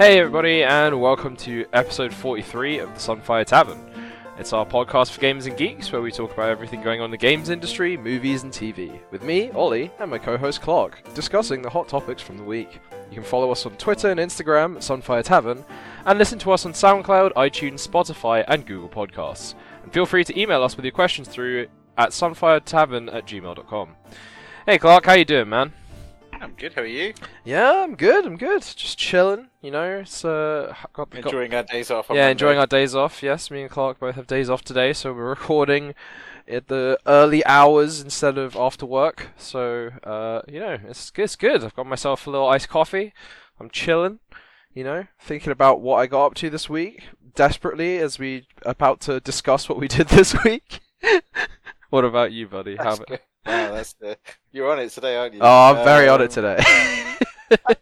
Hey, everybody, and welcome to episode 43 of the Sunfire Tavern. It's our podcast for gamers and geeks where we talk about everything going on in the games industry, movies, and TV. With me, Ollie, and my co host Clark, discussing the hot topics from the week. You can follow us on Twitter and Instagram at Sunfire Tavern, and listen to us on SoundCloud, iTunes, Spotify, and Google Podcasts. And feel free to email us with your questions through at sunfiretavern at gmail.com. Hey, Clark, how you doing, man? I'm good. How are you? Yeah, I'm good. I'm good. Just chilling. You know, it's uh, got, got Enjoying our days off. yeah, enjoying our days off. Yes, me and Clark both have days off today, so we're recording at the early hours instead of after work. So, uh, you know, it's it's good. I've got myself a little iced coffee. I'm chilling. You know, thinking about what I got up to this week desperately as we about to discuss what we did this week. what about you, buddy? How That's about- good. Wow, that's the... You're on it today, aren't you? Oh, I'm very on it Um, today.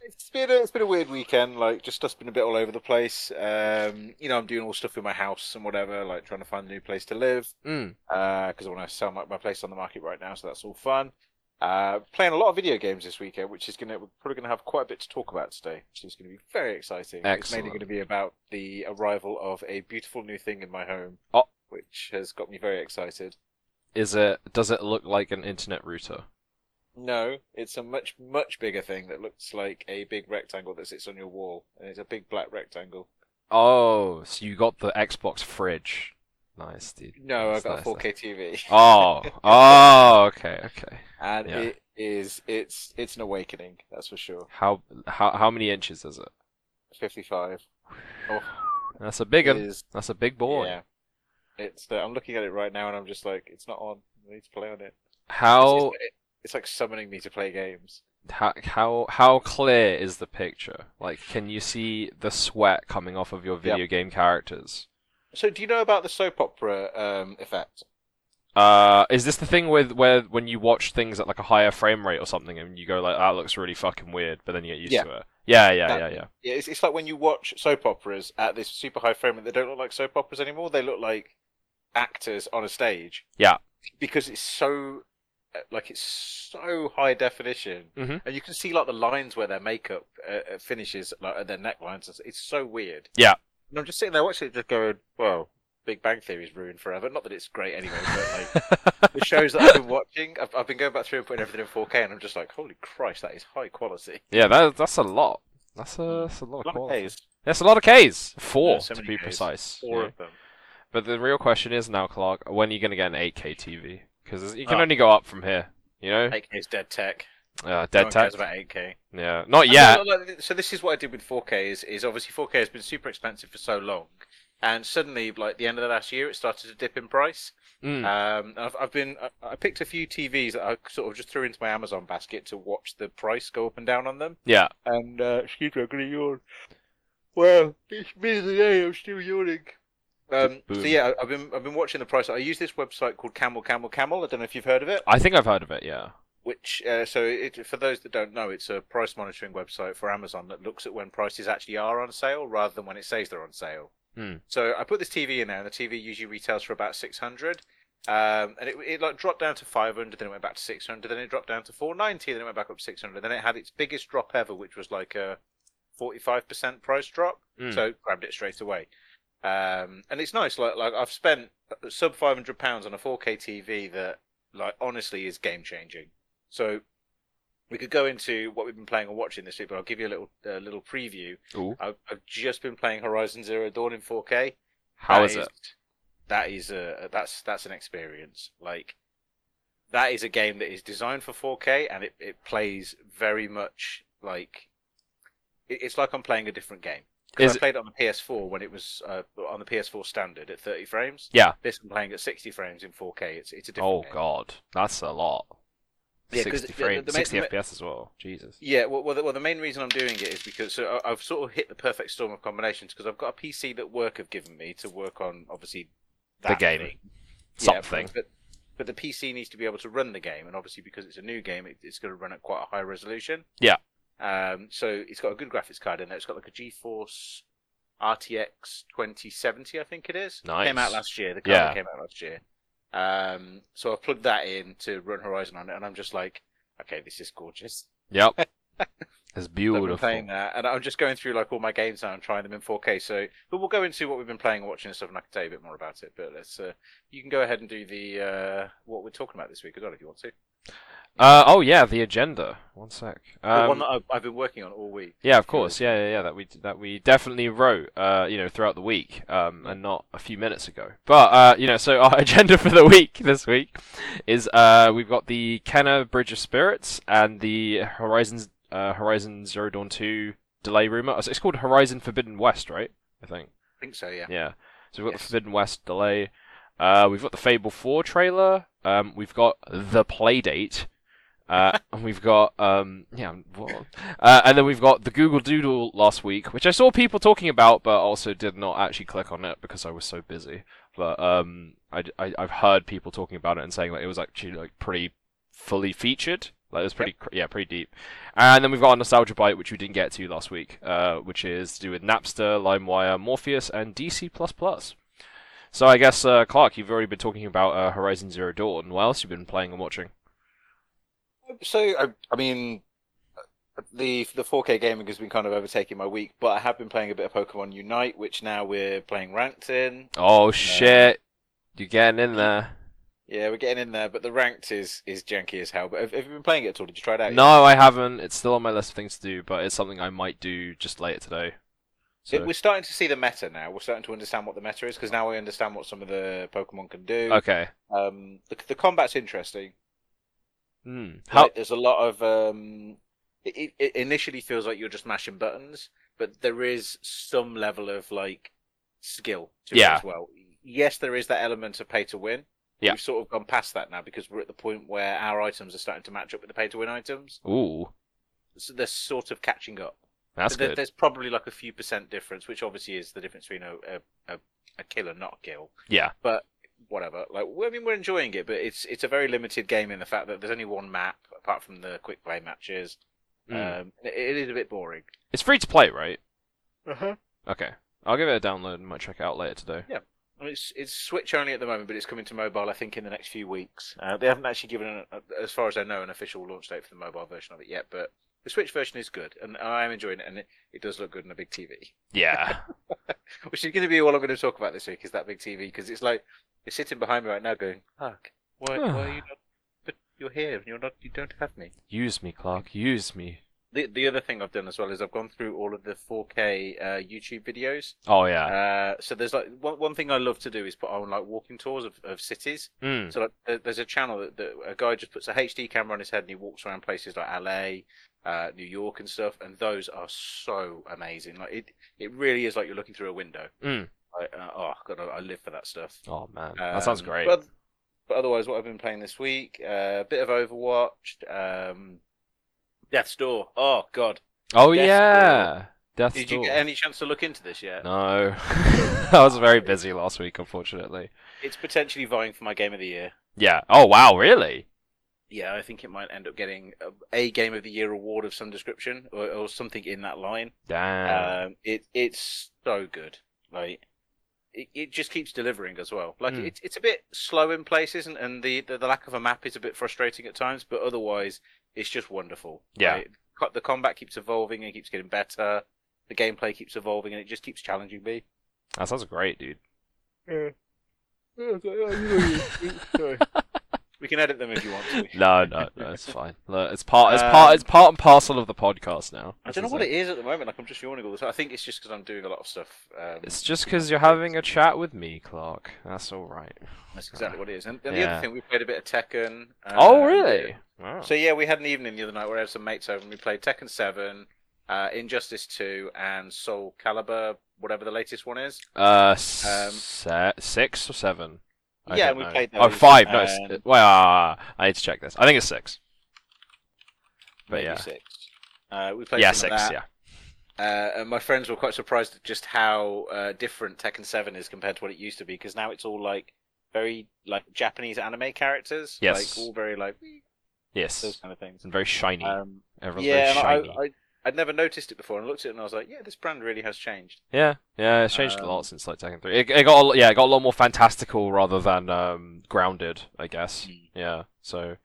it's been a, it's been a weird weekend. Like just stuff's been a bit all over the place. Um, you know, I'm doing all stuff in my house and whatever, like trying to find a new place to live. mm. because I want to sell my, my place on the market right now, so that's all fun. Uh, playing a lot of video games this weekend, which is gonna we're probably gonna have quite a bit to talk about today, which is gonna be very exciting. It's Excellent. mainly gonna be about the arrival of a beautiful new thing in my home, Oh. which has got me very excited. Is it? Does it look like an internet router? No, it's a much much bigger thing that looks like a big rectangle that sits on your wall, and it's a big black rectangle. Oh, so you got the Xbox fridge. Nice, dude. No, That's I've got nice, a 4K TV, Oh, oh, okay, okay. and yeah. it is it's it's an awakening, that's for sure. How how how many inches is it? 55. Oh, That's a big one. Is, that's a big boy. Yeah, it's. I'm looking at it right now, and I'm just like, it's not on. I need to play on it. How it's, it's like summoning me to play games. how how how clear is the picture? Like, can you see the sweat coming off of your video game characters? So, do you know about the soap opera um, effect? Uh, is this the thing with where when you watch things at like a higher frame rate or something, and you go like, that looks really fucking weird, but then you get used Yeah. to it? Yeah, yeah, That- yeah, yeah. Yeah, it's, it's like when you watch soap operas at this super high frame rate. They don't look like soap operas anymore. They look like actors on a stage. Yeah. Because it's so, uh, like, it's so high definition, Mhm. and you can see like the lines where their makeup uh, uh, finishes, like their necklines. It's- It's so weird. Yeah. And I'm just sitting there watching it, just going, "Well, Big Bang Theory is ruined forever." Not that it's great anyway, but like the shows that I've been watching, I've, I've been going back through and putting everything in 4K, and I'm just like, "Holy Christ, that is high quality." yeah, that that's a lot. That's a that's a lot of A lot of quality. Ks, That's a lot of Ks. Four Yeah, so to be Ks. precise. four yeah. of them. But the real question is now, Clark, when are you going to get an 8K TV? Because you can Oh. only go up from here. You know, 8K is dead tech. uh, dead one tech. about 8K. Yeah, not yet. So this is what I did with 4K. Is is obviously 4K has been super expensive for so long, and suddenly, like the end of the last year, it started to dip in price. Mm. Um, I've I've been I, picked a few TVs that I sort of just threw into my Amazon basket to watch the price go up and down on them. Yeah. And uh, excuse me, I'm gonna yawn. Well, it's mid of the day. I'm still yawning. Um, so yeah, I've been I've been watching the price. I use this website called Camel Camel Camel. I don't know if you've heard of it. I think I've heard of it. Yeah. Which uh, so it, for those that don't know, it's a price monitoring website for Amazon that looks at when prices actually are on sale rather than when it says they're on sale. Hmm. So I put this TV in there, and the TV usually retails for about six hundred. Um, and it, it like dropped down to 500, then it went back to 600, then it dropped down to 490, then it went back up to 600. Then it had its biggest drop ever, which was like a 45% price drop. Mm. So grabbed it straight away. Um, and it's nice. Like like I've spent sub 500 pounds on a 4K TV that like honestly is game changing. So we could go into what we've been playing and watching this week, but I'll give you a little uh, little preview. I've, I've just been playing Horizon Zero Dawn in 4K. How That is it? That is a that's that's an experience. Like that is a game that is designed for 4K and it, it plays very much like it, it's like I'm playing a different game. Is I played it on the PS4 when it was uh, on the PS4 standard at 30 frames. Yeah. This I'm playing at 60 frames in 4K. It's it's a different Oh game. god, that's a lot. Yeah, 'cause 60 the- frame, the 60 the FPS as well. Jesus. Yeah, well, well, the, well, the main reason I'm doing it is because so I've sort of hit the perfect storm of combinations because I've got a PC that work have given me to work on obviously The that game. thing. Something. Yeah, but, but the PC needs to be able to run the game, and obviously because it's a new game, it, it's going to run at quite a high resolution. Yeah. Um. So it's got a good graphics card in there. It's got like a GeForce RTX 2070, I think it is. Nice. Came out last year. The card Yeah. came out last year. Um. So I've plugged that in to run Horizon on it, and I'm just like, okay, this is gorgeous. Yep. It's I've beautiful. been playing that, and I'm just going through like all my games now and trying them in 4K. So, but we'll go into what we've been playing and watching and stuff, and I can tell you a bit more about it. But let's, uh, you can go ahead and do the uh, what we're talking about this week as well if you want to. Uh, oh yeah, the agenda. One sec. the Um, one that I've, I've been working on all week. Yeah, of course. Yeah, yeah, yeah. That we that we definitely wrote, uh, you know, throughout the week, um, and not a few minutes ago. But uh, you know, so our agenda for the week this week is uh, we've got the Kena Bridge of Spirits and the Horizons uh, Horizon Zero Dawn Two delay rumor. It's called Horizon Forbidden West, right? I think. I think so. Yeah. Yeah. So we've got Yes. the Forbidden West delay. Uh, we've got the Fable 4 trailer. Um, we've got the Playdate. Uh, and we've got um, yeah, what? Uh, and then we've got the Google Doodle last week, which I saw people talking about, but also did not actually click on it because I was so busy. But um, I, I have heard people talking about it and saying like it was actually like pretty fully featured. Like it was pretty cr yeah pretty deep. And then we've got a nostalgia bite, which we didn't get to last week, uh, which is to do with Napster, LimeWire, Morpheus, and DC++. So I guess uh, Clark, you've already been talking about uh, Horizon Zero Dawn. What else you've been playing and watching? So I, I mean, the the 4K gaming has been kind of overtaking my week, but I have been playing a bit of Pokemon Unite, which now we're playing ranked in. Oh shit, you're getting in there. Yeah, we're getting in there, but the ranked is is janky as hell. But have, have you been playing it at all? Did you try it out? yet? No, I haven't. It's still on my list of things to do, but it's something I might do just later today. So, we're starting to see the meta now. We're starting to understand what the meta is because now we understand what some of the Pokemon can do. okay. Um, the, the combat's interesting. Hmm. How? Like, there's a lot of um. It, it, it initially feels like you're just mashing buttons, but there is some level of like skill to Yeah. it as well. Yes, there is that element of pay to win. Yeah. We've sort of gone past that now because we're at the point where our items are starting to match up with the pay to win items. Ooh, So they're sort of catching up. that's There- good. There's probably like a few percent difference, which obviously is the difference between a a, a, a kill and not a kill. Yeah. But whatever. Like I mean, we're enjoying it, but it's it's a very limited game in the fact that there's only one map apart from the quick play matches. Hmm. Um, it, it is a bit boring. It's free to play, right? Uh-huh. Okay. I'll give it a download and might check it out later today. I mean, it's it's Switch only at the moment, but it's coming to mobile. I think in the next few weeks. Uh, they haven't actually given, an, uh, as far as I know, an official launch date for the mobile version of it yet. But the Switch version is good, and I am enjoying it, and it, it does look good on a big TV. Yeah. Which is going to be all I'm going to talk about this week is that big TV because it's like you're sitting behind me right now going, "Fuck, why, why are you not? But you're here. and You're not. You don't have me." use me, Clark. Use me. The the other thing I've done as well is I've gone through all of the 4K uh, YouTube videos. Oh yeah. Uh, so there's like one one thing I love to do is put on like walking tours of, of cities. Hmm. So like, there- there's a channel that, that a guy just puts a HD camera on his head and he walks around places like LA, uh, New York and stuff, and those are so amazing. Like it, it really is like you're looking through a window. Mm. Like, uh, oh god, I, I live for that stuff. Oh man, that sounds Um, great. But, but otherwise, what I've been playing this week, uh, a bit of Overwatch, um, Death's Door. Oh god, oh Death's yeah. Death's did Door. you get any chance to look into this yet? No. I was very busy last week, unfortunately. It's potentially vying for my game of the year. Yeah. Oh wow, really? Yeah, I think it might end up getting a, a game of the year award of some description or, or something in that line. Damn. Um, it it's so good. Like it, it just keeps delivering as well. Like Mm. it's it's a bit slow in places, and, and the, the the lack of a map is a bit frustrating at times. But otherwise, it's just wonderful. Yeah. Like, co- the combat keeps evolving and keeps getting better. The gameplay keeps evolving, and it just keeps challenging me. that sounds great, dude. We can edit them if you want to. No, no, no, it's fine. Look, it's part, it's Um, part, it's part and parcel of the podcast now. I don't know what it is at the moment. Like I'm just yawning all the time. I think it's just because I'm doing a lot of stuff. Um, It's just because you're having a chat with me, Clark. That's all right. That's exactly what it is. And, and the other thing, we played a bit of Tekken. oh, uh, really? Wow. So yeah, we had an evening the other night where I had some mates over and we played Tekken Seven, uh, Injustice Two, and Soul Calibur, whatever the latest one is. Uh, Um, se- six or seven? I Yeah, we know. played Oh, those, five. No, it's- well, uh, I need to check this. I think it's six. But Maybe yeah. six. Uh, we played Yeah, six. Yeah. Uh, and my friends were quite surprised at just how uh, different Tekken Seven is compared to what it used to be because now it's all like very like Japanese anime characters. Yes. Like all very like Yes. those kind of things. And very shiny. Um, Everyone's yeah, very shiny. I, I I'd never noticed it before, and I looked at it and I was like, yeah, this brand really has changed. Yeah, yeah, it's changed a Um, lot since like Tekken Three. It, it got a, yeah, it got a lot more fantastical rather than um, grounded, I guess. Mm. Yeah, so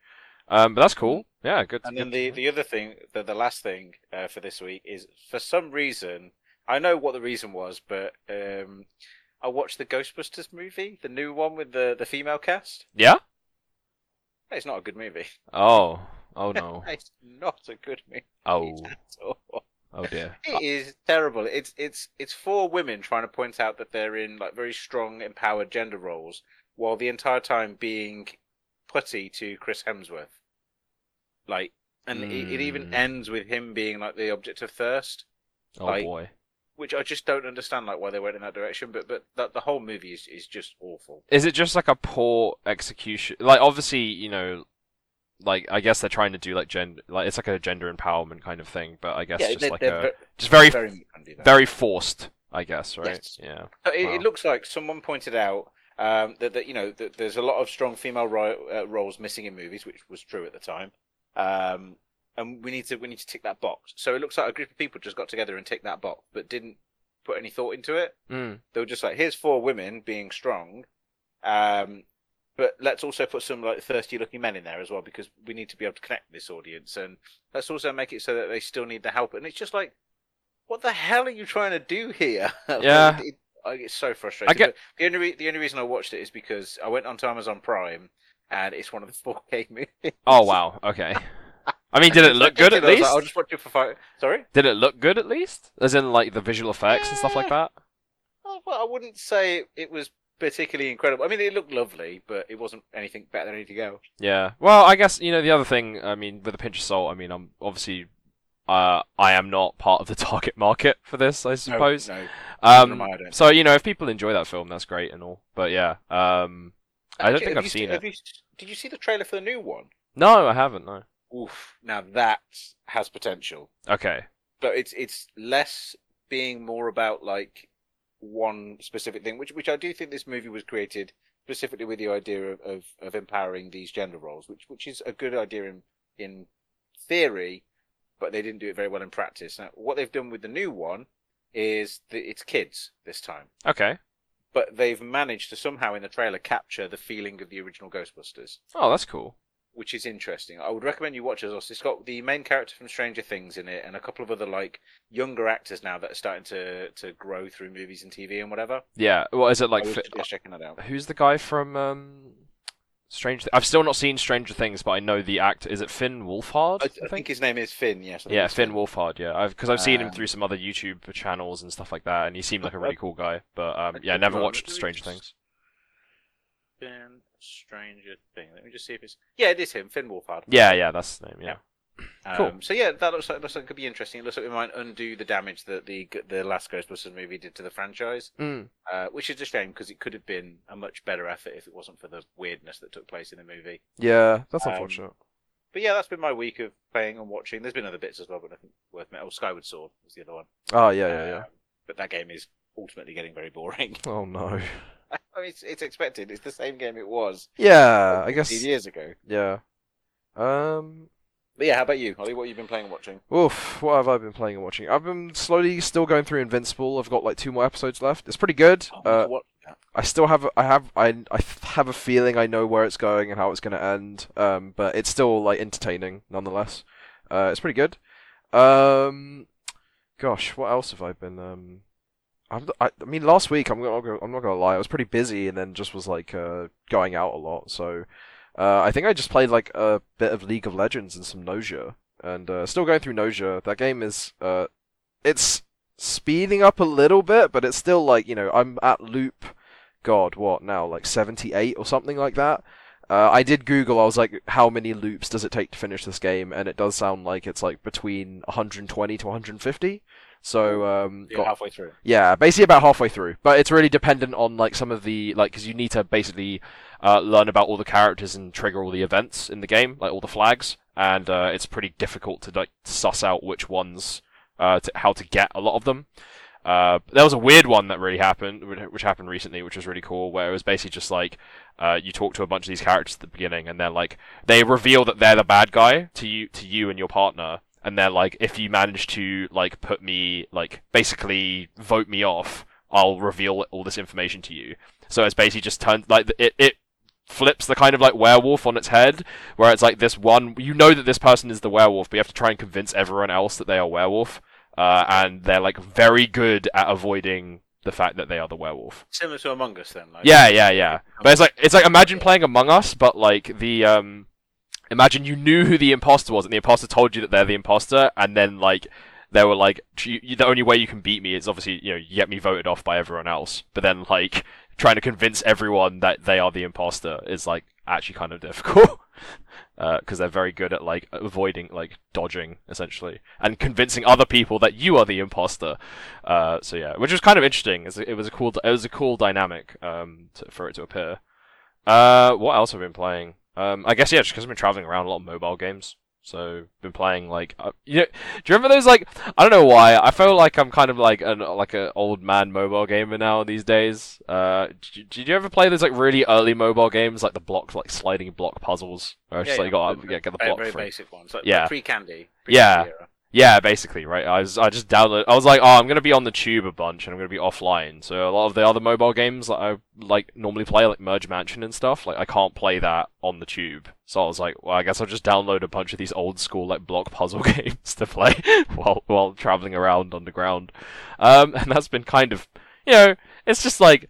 Um, but that's cool. Yeah, good. And then the, the other thing, the, the last thing uh, for this week is for some reason, I know what the reason was, but um, I watched the Ghostbusters movie, the new one with the, the female cast. yeah. It's not a good movie. Oh. Oh no. It's not a good movie Oh. at all. Oh dear. It is terrible. It's it's it's four women trying to point out that they're in like very strong, empowered gender roles, while the entire time being putty to Chris Hemsworth. Like, and it, it even Mm. ends with him being like the object of thirst. Oh like- boy. which I just don't understand, like why they went in that direction. But but that the whole movie is is just awful. Is it just like a poor execution? Like obviously, you know, like I guess they're trying to do like gender, like it's like a gender empowerment kind of thing. But I guess just they- like a just very very much can do that. very forced. I guess right. Yes. Yeah. It, Wow. it looks like someone pointed out um, that, that you know that there's a lot of strong female ro- uh, roles missing in movies, which was true at the time. Um, and we need to we need to tick that box. So it looks like a group of people just got together and ticked that box, but didn't put any thought into it. Mm. They were just like, here's four women being strong, um, but let's also put some like thirsty looking men in there as well because we need to be able to connect this audience, and let's also make it so that they still need the help. And it's just like, what the hell are you trying to do here? Yeah. it, I get so frustrating I get- But the only re- the only reason I watched it is because I went onto Amazon Prime, and it's one of the 4K movies. Oh wow. Okay. I mean, did it look good at was like, least? I'll just watch it for five. Sorry. Did it look good at least? As in like the visual effects and stuff like that? Oh, well, I wouldn't say it was particularly incredible. I mean, it looked lovely, but it wasn't anything better than anything else. Yeah. Well, I guess you know the other thing. I mean, with a pinch of salt. I mean, I'm obviously, uh, I am not part of the target market for this. I suppose. No, no um. neither I, I So you know, if people enjoy that film, that's great and all. But yeah. Um. I don't Actually, think I've seen it. you- did you see the trailer for the new one? No, I haven't. No. Oof! Now that has potential, Okay. but it's it's less being more about like one specific thing, which which I do think this movie was created specifically with the idea of, of, of empowering these gender roles, which which is a good idea in in theory, but they didn't do it very well in practice. Now, what they've done with the new one is that it's kids this time. Okay. but they've managed to somehow in the trailer capture the feeling of the original Ghostbusters, Oh, that's cool. Which is interesting. I would recommend you watch it. also. It's got the main character from Stranger Things in it, and a couple of other like younger actors now that are starting to to grow through movies and TV and whatever. Yeah. Well, is it like? I Fi- checking that out. who's the guy from um? Stranger. Th- I've still not seen Stranger Things, but I know the actor. Is it Finn Wolfhard? I, I think his name is Finn. Yes. Yeah, Finn Wolfhard. Yeah, I've because I've seen him Um, through some other YouTube channels and stuff like that, and he seemed like a really cool guy. But um, yeah, could never watched Stranger just- Things. Finn Stranger Thing. Let me just see if it's yeah, it is him, Finn Wolfhard. Yeah, yeah, that's the name. Yeah. Cool. Um, so yeah, that looks like looks like it could be interesting. It looks like we might undo the damage that the the last Ghostbusters movie did to the franchise. Mm. uh, which is a shame because it could have been a much better effort if it wasn't for the weirdness that took place in the movie. Yeah, that's Um, unfortunate. But yeah, that's been my week of playing and watching. There's been other bits as well, but nothing worth mentioning. Oh, Skyward Sword was the other one. Oh yeah, yeah, yeah. Um, but that game is ultimately getting very boring. Oh no. I mean, it's, it's expected. It's the same game it was Yeah, I 15 guess. years ago. Yeah. Um. But yeah, how about you, Ollie? What have you been playing and watching? Oof, what have I been playing and watching? I've been slowly still going through Invincible. I've got like two more episodes left. It's pretty good. Uh, what? I still have, I have, I, I have a feeling I know where it's going and how it's going to end. Um, but it's still like entertaining nonetheless. Uh, it's pretty good. Um, gosh, what else have I been? Um, I'm, I, I mean, last week I'm I'm not gonna lie, I was pretty busy and then just was like uh, going out a lot. So, uh, I think I just played like a bit of League of Legends and some Gnosia, and uh, still going through Gnosia. That game is, uh, it's speeding up a little bit, but it's still like you know I'm at loop. God, what now? Like 78 or something like that. Uh, I did Google. I was like, how many loops does it take to finish this game? And it does sound like it's like between 120 to 150. So um, You're got halfway through. yeah, basically about halfway through. But it's really dependent on like some of the like because you need to basically uh, learn about all the characters and trigger all the events in the game, like all the flags, and uh, it's pretty difficult to like suss out which ones, uh, to, how to get a lot of them. Uh, there was a weird one that really happened, which- which happened recently, which was really cool, where it was basically just like uh, you talk to a bunch of these characters at the beginning, and they're like they reveal that they're the bad guy to you, to you and your partner, and they're like, if you manage to like put me like basically vote me off, I'll reveal all this information to you. So it's basically just turned like it it flips the kind of like werewolf on its head, where it's like this one. You know that this person is the werewolf, but you have to try and convince everyone else that they are werewolf. Uh, and they're like very good at avoiding the fact that they are the werewolf. Similar to Among Us, then. Like, Yeah, yeah, yeah. But it's like it's like imagine playing Among Us, but like the um, imagine you knew who the imposter was, and the imposter told you that they're the imposter, and then like they were like, the only way you can beat me is obviously you know you get me voted off by everyone else, but then like trying to convince everyone that they are the imposter is like actually kind of difficult. Because they're very good at like avoiding, like dodging, essentially, and convincing other people that you are the imposter. Uh, so yeah, which was kind of interesting. It was a, cool, it was a cool dynamic um, to, for it to appear. Uh, what else have I been playing? Um, I guess yeah, just because I've been traveling around a lot of mobile games. So been playing like uh, you know, do you remember those like I don't know why I feel like I'm kind of like an like an old man mobile gamer now these days. Uh, did, did you ever play those like really early mobile games like the block like sliding block puzzles where it's Yeah, just like you yeah. got yeah, get the very, block very free. basic ones. Like, Yeah. Pre candy. Yeah. Yeah, basically, right. I was I just download. I was like, oh, I'm gonna be on the tube a bunch, and I'm gonna be offline. So a lot of the other mobile games that I like normally play, like Merge Mansion and stuff, like I can't play that on the tube. So I was like, well, I guess I'll just download a bunch of these old school like block puzzle games to play while while traveling around underground. Um, and that's been kind of, you know, it's just like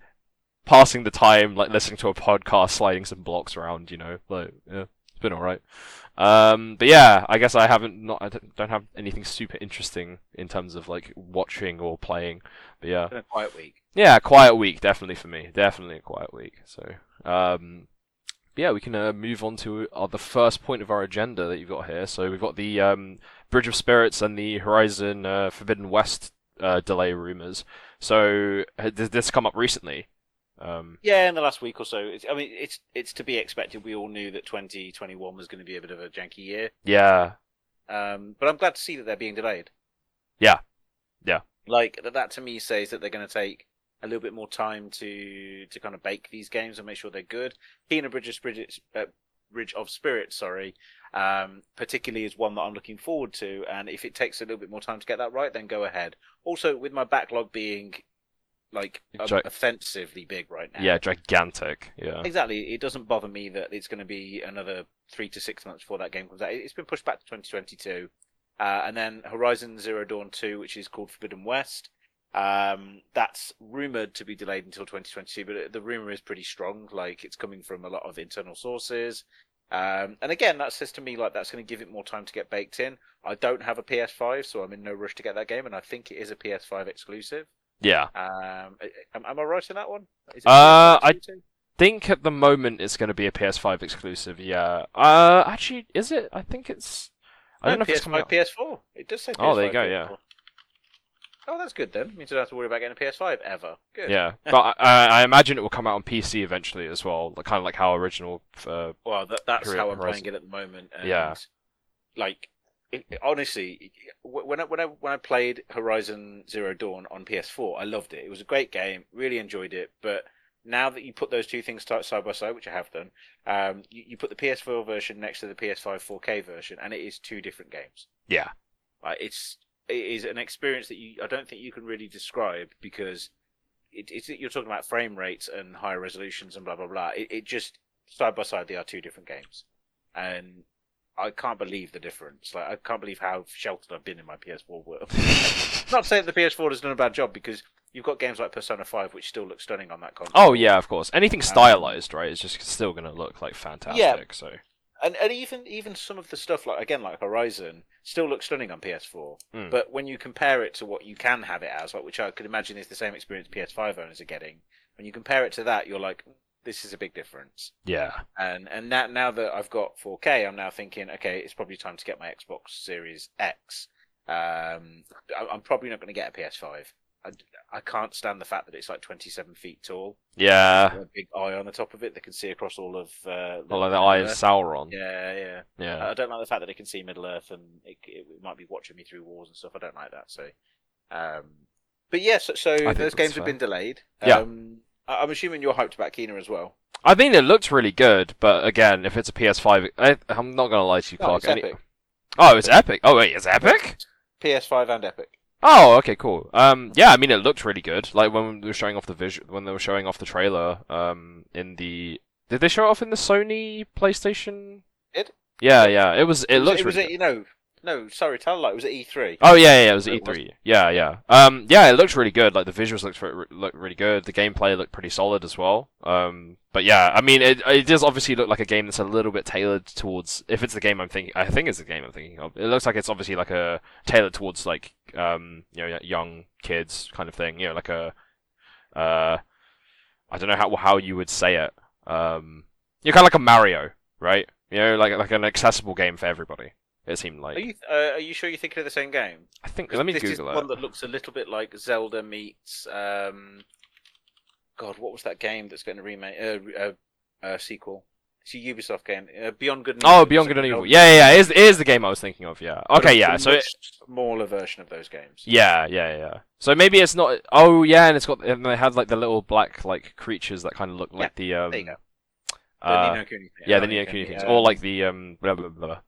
passing the time, like listening to a podcast, sliding some blocks around. You know, like yeah, it's been alright. Um, but yeah, I guess I haven't not I don't have anything super interesting in terms of like watching or playing. But yeah, Been a quiet week. yeah, quiet week definitely for me. Definitely a quiet week. So um, yeah, we can uh, move on to uh, the first point of our agenda that you've got here. So we've got the um, Bridge of Spirits and the Horizon uh, Forbidden West uh, delay rumors. So uh, did this come up recently? Um, Yeah, in the last week or so. It's, I mean, it's it's to be expected. We all knew that 2021 was going to be a bit of a janky year. yeah, Um, but I'm glad to see that they're being delayed. Yeah. Yeah. Like that, that to me says that they're going to take a little bit more time to to kind of bake these games and make sure they're good. Kena Bridge of Spirits, uh, Bridge of Spirits, sorry, um, particularly is one that I'm looking forward to. And if it takes a little bit more time to get that right, then go ahead. Also, with my backlog being like um, Gi- offensively big right now, yeah, gigantic. Yeah, Exactly. It doesn't bother me that it's going to be another three to six months before that game comes out. It- It's been pushed back to 2022. Uh, and then Horizon Zero Dawn 2, which is called Forbidden West. Um, that's rumored to be delayed until 2022, but the rumor is pretty strong. Like it's coming from a lot of internal sources. Um, and again, that says to me like that's going to give it more time to get baked in. I don't have a PS5, so I'm in no rush to get that game, and I think it is a PS5 exclusive. Yeah. Um, am, am I right in that one? Is it Uh, I- think at the moment it's going to be a PS5 exclusive. Yeah. Uh, actually, is it? I think it's. I don't know No, if it's coming PS5, out. PS4. It does say PS5. Oh, there you go, yeah. PS4. Oh, that's good then. Means I don't have to worry about getting a PS5 ever. Good. Yeah, but I, I imagine it will come out on PC eventually as well, like, kind of like how original. Uh, Well, that, that's how I'm Horizon. playing it at the moment. And Yeah. Like, it, it- honestly, when I, when I when I played Horizon Zero Dawn on PS4, I loved it. It was a great game. Really enjoyed it. But now that you put those two things side by side, which I have done, um, you, you put the PS4 version next to the PS5 4K version, and it is two different games. yeah, Like it's it is an experience that you I don't think you can really describe because it, it's you're talking about frame rates and higher resolutions and blah blah blah. It, it just side by side they are two different games, and I can't believe the difference. Like I can't believe how sheltered I've been in my PS4 world. Not saying the PS4 has done a bad job because you've got games like Persona 5 which still look stunning on that console. Oh yeah, of course. Anything stylized, right? is just still going to look like fantastic. Yeah. So and and even even some of the stuff like again like Horizon still looks stunning on PS4. Mm. But when you compare it to what you can have it as, like which I could imagine is the same experience PS5 owners are getting, when you compare it to that, you're like, this is a big difference. yeah, And and now now that I've got 4K, I'm now thinking, okay, it's probably time to get my Xbox Series X. Um, I- I'm probably not going to get a PS5. I, I can't stand the fact that it's like 27 feet tall, yeah. a big eye on the top of it that can see across all of. Uh, Well, like the Eye of Sauron. Yeah, yeah. Yeah. I don't like the fact that it can see Middle Earth and it, it might be watching me through walls and stuff. I don't like that. So, um, but yes, so, so those games fair. have been delayed. Yeah. Um, I'm assuming you're hyped about Kena as well. I mean, it looked really good, but again, if it's a PS5, I, I'm not going to lie to you, No, Clark. it's any- Epic. Oh, it's Epic. Oh wait, it's Epic. PS5 and Epic. Oh, okay, cool. Um, yeah, I mean, it looked really good. Like when they were showing off the vision, when they were showing off the trailer, um, in the Did they show it off in the Sony PlayStation? Did? Yeah, yeah. It was. It, was, looks it was really at, you know, no, sorry, tell. It was at E E3. Oh yeah, yeah, it was It E3. Yeah, yeah. Um, yeah, it looks really good. Like the visuals looked re- look really good. The gameplay looked pretty solid as well. Um, but yeah, I mean, it it does obviously look like a game that's a little bit tailored towards. If it's the game I'm thinking, I think it's the game I'm thinking of. It looks like it's obviously like a tailored towards like um, you know, young kids kind of thing. You know, like a uh, I don't know how how you would say it. Um, you're kind of like a Mario, right? You know, like like an accessible game for everybody. It seemed like. Are you uh, are you sure you're thinking of the same game? I think. Let me this is it. one that looks a little bit like Zelda meets. Um, God, what was that game that's going to remake? Uh, uh, uh, sequel. It's a Ubisoft game. Uh, Beyond Good and Oh, Evil. Beyond Good and Evil. Yeah, yeah, yeah. It is, it is the game I was thinking of. Yeah. Okay, yeah. So it, smaller version of those games. yeah, yeah, yeah. So maybe it's not. Oh, yeah, and it's got. And they had like the little black like creatures that kind of look like the um. There you go. The Uh, Ni no Kuni thing. yeah, Oh, the Ni Nino no Kuni things, or like the um blah blah blah.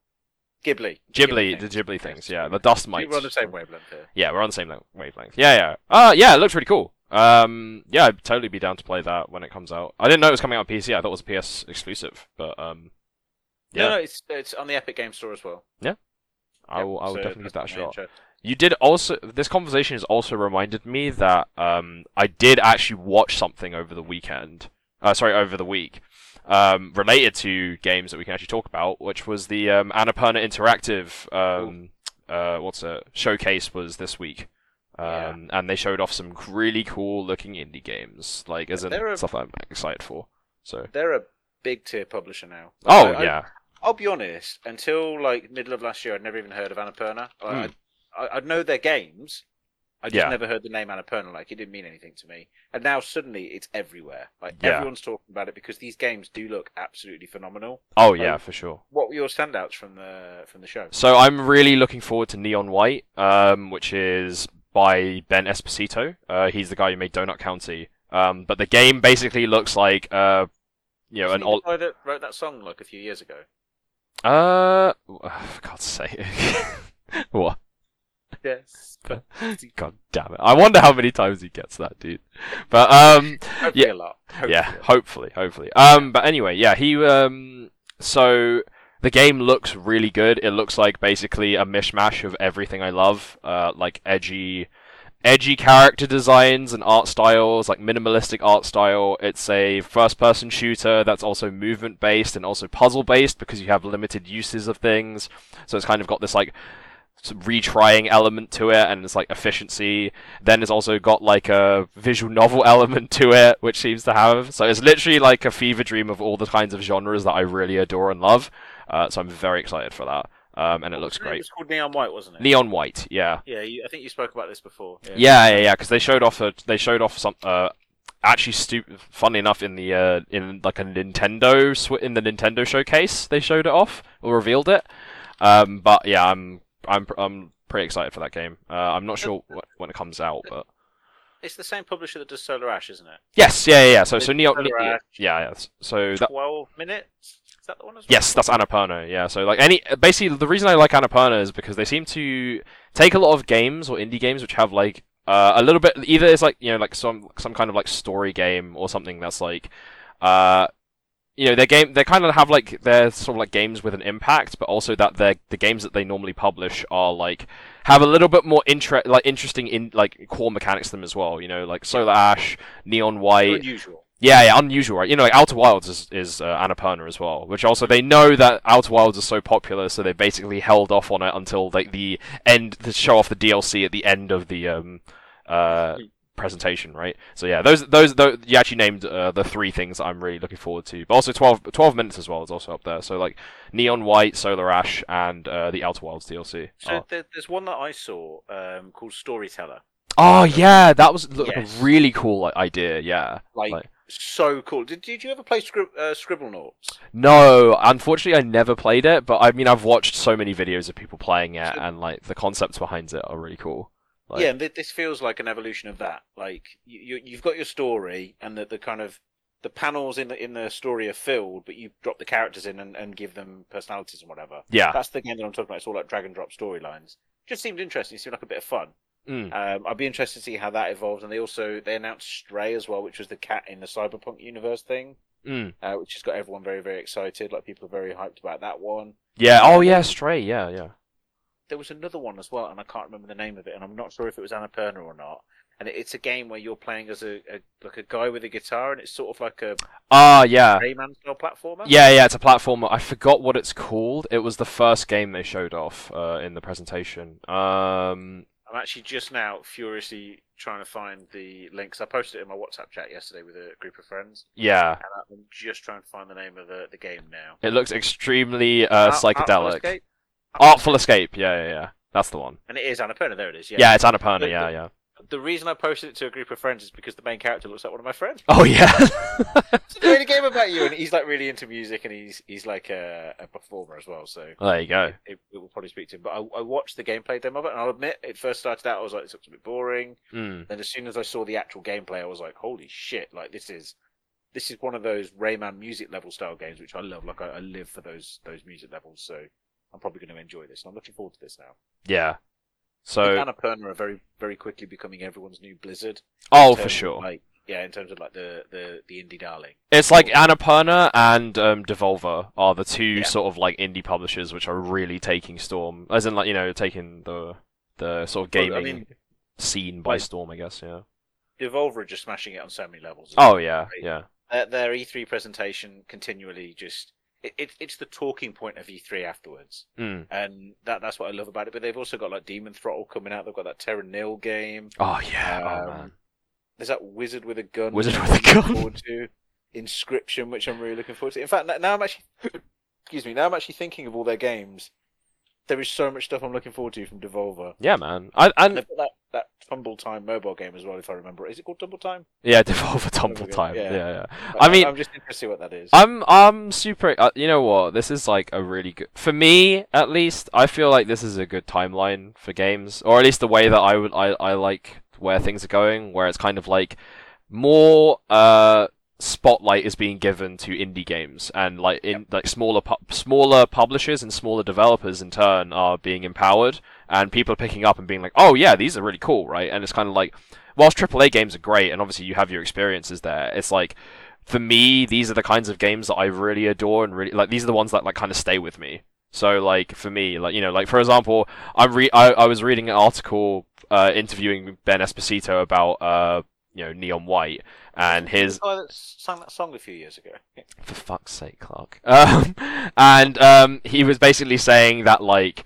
Ghibli. Ghibli, the things. Ghibli things. Yeah, the dust mites. We're on the same wavelength here. Yeah, we're on the same wavelength. Yeah, yeah. Uh, yeah, it looks really cool. Um, yeah, I'd totally be down to play that when it comes out. I didn't know it was coming out on PC. I thought it was a PS exclusive, but um, yeah, No, no, it's it's on the Epic Game Store as well. Yeah, I will, I will So definitely give that a shot. interest. You did also. This conversation has also reminded me that um, I did actually watch something over the weekend. Uh, sorry, over the week, um, related to games that we can actually talk about, which was the um, Annapurna Interactive. Um, uh, what's it? Showcase was this week. Yeah. Um, and they showed off some really cool looking indie games, like as in a- stuff I'm excited for. So, They're a big tier publisher now. oh I- I- yeah, I'll be honest. Until like middle of last year, I'd never even heard of Annapurna. I. I'd, I- I'd know their games. I just Yeah. never heard the name Annapurna. Like it didn't mean anything to me. And now suddenly it's everywhere. Like Yeah. everyone's talking about it because these games do look absolutely phenomenal. oh yeah, for sure. What were your standouts from the from the show? So I'm really looking forward to Neon White, um, which is by Ben Esposito. Uh, he's the guy who made Donut County. Um, but the game basically looks like, uh, you know, Isn't an the old. guy that wrote that song like a few years ago. Uh, for God's sake, what? God damn it! I wonder how many times he gets that, dude. But um, Hopefully Yeah. a lot. Hopefully yeah, a lot. hopefully, hopefully. Um, but anyway, yeah, he um, so the game looks really good. It looks like basically a mishmash of everything I love, uh, like edgy, edgy character designs and art styles, like minimalistic art style. It's a first-person shooter that's also movement-based and also puzzle-based because you have limited uses of things. So it's kind of got this like retrying element to it and it's like efficiency. Then it's also got like a visual novel element to it which seems to have. So it's literally like a fever dream of all the kinds of genres that i really adore and love. Uh, so i'm very excited for that. Um, and it looks It great. was called Neon White, wasn't it? neon white yeah. Yeah, you, I think you spoke about this before. yeah. Yeah yeah because they showed off a, they showed off some uh, actually stu- funny enough in the uh, in like a nintendo sw- in the nintendo showcase they showed it off or revealed it. Um, but yeah i'm i'm i'm pretty excited for that game uh, i'm not sure wh- when it comes out but It's the same publisher that does Solar Ash, isn't it? Yes, yeah, yeah. yeah. So, so Neo, Solar Ne- yeah, Ash. yeah. So that, Twelve minutes. Is that the one as well? yes, that's Annapurna. Yeah. So like any, basically the reason I like Annapurna is because they seem to take a lot of games or indie games which have like uh, a little bit either it's like you know like some some kind of like story game or something that's like uh you know their game they kind of have like they're sort of like games with an impact but also that they the games that they normally publish are like have a little bit more inter- like interesting in like core mechanics to them as well you know like solar ash neon white Unusual. yeah, yeah, unusual, right? You know, like Outer Wilds is, is uh, Annapurna as well, which also they know that Outer Wilds is so popular, so they basically held off on it until like the end to show off the DLC at the end of the um uh presentation, right? So yeah, those those, those you actually named uh, the three things I'm really looking forward to, but also 12, 12 minutes as well is also up there. So like Neon White, Solar Ash, and uh, the Outer Wilds DLC. So there, there's one that I saw um, called Storyteller. Oh yeah, that was look, like Yes. a really cool idea. Yeah. Like, Like- so cool. Did, did you ever play Scrib- uh, Scribblenauts? No, unfortunately, I never played it, but I mean, I've watched so many videos of people playing it, So- and like the concepts behind it are really cool. Like, yeah, and this feels like an evolution of that. Like you, you, you've got your story, and the, the kind of the panels in the in the story are filled, but you drop the characters in and, and give them personalities and whatever. yeah, That's the game that I'm talking about. It's all like drag and drop storylines. Just seemed interesting. It seemed like a bit of fun. Mm. Um, I'd be interested to see how that evolves. And they also they announced Stray as well, which was the cat in the cyberpunk universe thing. Mm. uh, which has got everyone very very excited. Like people are very hyped about that one. Yeah. Oh yeah, Stray. Yeah, yeah. There was another one as well, and I can't remember the name of it, and I'm not sure if it was Annapurna or not. And it- it's a game where you're playing as a, a like a guy with a guitar, and it's sort of like a Ah, yeah. Rayman style platformer. Yeah, yeah, it's a platformer. I forgot what it's called. It was the first game they showed off uh, in the presentation. Um, I'm actually just now furiously trying to find the links. I posted it in my WhatsApp chat yesterday with a group of friends, yeah, and I'm just trying to find the name of the, the game now. it looks extremely uh, psychedelic. Artful Escape. Yeah, yeah, yeah. That's the one. And it is Annapurna. There it is. Yeah. Yeah, it's Annapurna. But Yeah, the- yeah. The reason I posted it to a group of friends is because the main character looks like one of my friends. Oh yeah. It's a game about you, and he's like really into music, and he's he's like a, a performer as well. So there you go. it, it will probably speak to him. But I, I watched the gameplay demo of it, and I'll admit, it first started out, I was like, this looks a bit boring. Mm. Then as soon as I saw the actual gameplay, I was like, holy shit! Like this is this is one of those Rayman music level style games, which I love. Like I, I live for those those music levels. So I'm probably going to enjoy this, and I'm looking forward to this now. Yeah. I So, think Annapurna are very very quickly becoming everyone's new Blizzard. oh, for sure. Like yeah, in terms of like the the the indie darling. It's like Annapurna and um, Devolver are the two Yeah. sort of like indie publishers which are really taking storm, as in like you know taking the the sort of gaming Well, I mean, scene by like- storm, I guess. Yeah. Devolver are just smashing it on so many levels. Oh yeah, Right. yeah. Their, their E3 presentation continually just it, it, it's the talking point of E3 afterwards, Mm. and that that's what I love about it. But they've also got like Demon Throttle coming out. They've got that Terra Nil game. Oh yeah. oh Um, man. There's that Wizard with a gun. Wizard with a gun. To. Inscription, which I'm really looking forward to. In fact, now I'm actually, excuse me, now I'm actually thinking of all their games. There is so much stuff I'm looking forward to from Devolver. Yeah, man. I and that, that Tumble Time mobile game as well, if I remember. Is it called Tumble Time? yeah, Devolver Tumble Time. Yeah, yeah. yeah. I mean- I'm just interested to see what that is. I'm I'm super. Uh, you know what? This is like a really good for me at least. I feel like this is a good timeline for games, or at least the way that I would I I like where things are going, where it's kind of like more uh spotlight is being given to indie games and like in like smaller pu- smaller publishers and smaller developers in turn are being empowered and people are picking up and being like oh yeah these are really cool right? And it's kind of like whilst AAA games are great and obviously you have your experiences there it's like for me these are the kinds of games that I really adore and really like these are the ones that like kind of stay with me. So like for me like you know like for example I'm re- I, I was reading an article uh, interviewing Ben Esposito about uh you know Neon White and his The guy that sang that song a few years ago. for fuck's sake, Clark. Um, and um, he was basically saying that like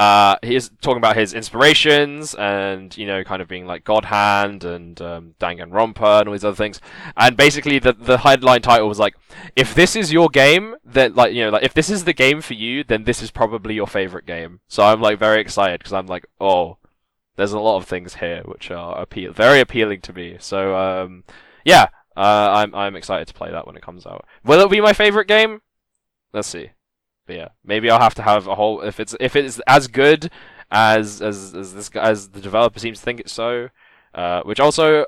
uh, he is talking about his inspirations and you know kind of being like God Hand and um, Danganronpa and all these other things. And basically the the headline title was like, if this is your game, then like you know like if this is the game for you, then this is probably your favorite game. So I'm like very excited because I'm like oh. There's a lot of things here which are appeal very appealing to me. So um, yeah, uh, I'm I'm excited to play that when it comes out. Will it be my favorite game? Let's see. But yeah, maybe I'll have to have a whole if it's if it's as good as as as this as the developer seems to think it's so. Uh, which also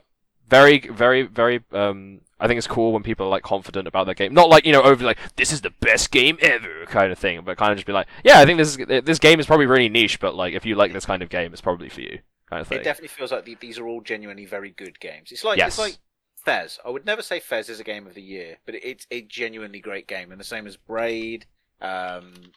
very very very um I think it's cool when people are like confident about their game. Not like you know over like this is the best game ever kind of thing, but kind of just be like, yeah, I think this is this game is probably really niche, but like if you like this kind of game, it's probably for you kind of thing. It definitely feels like the, these are all genuinely very good games. It's like Yes. it's like Fez. I would never say Fez is a game of the year, but it's a genuinely great game, and the same as Braid, um,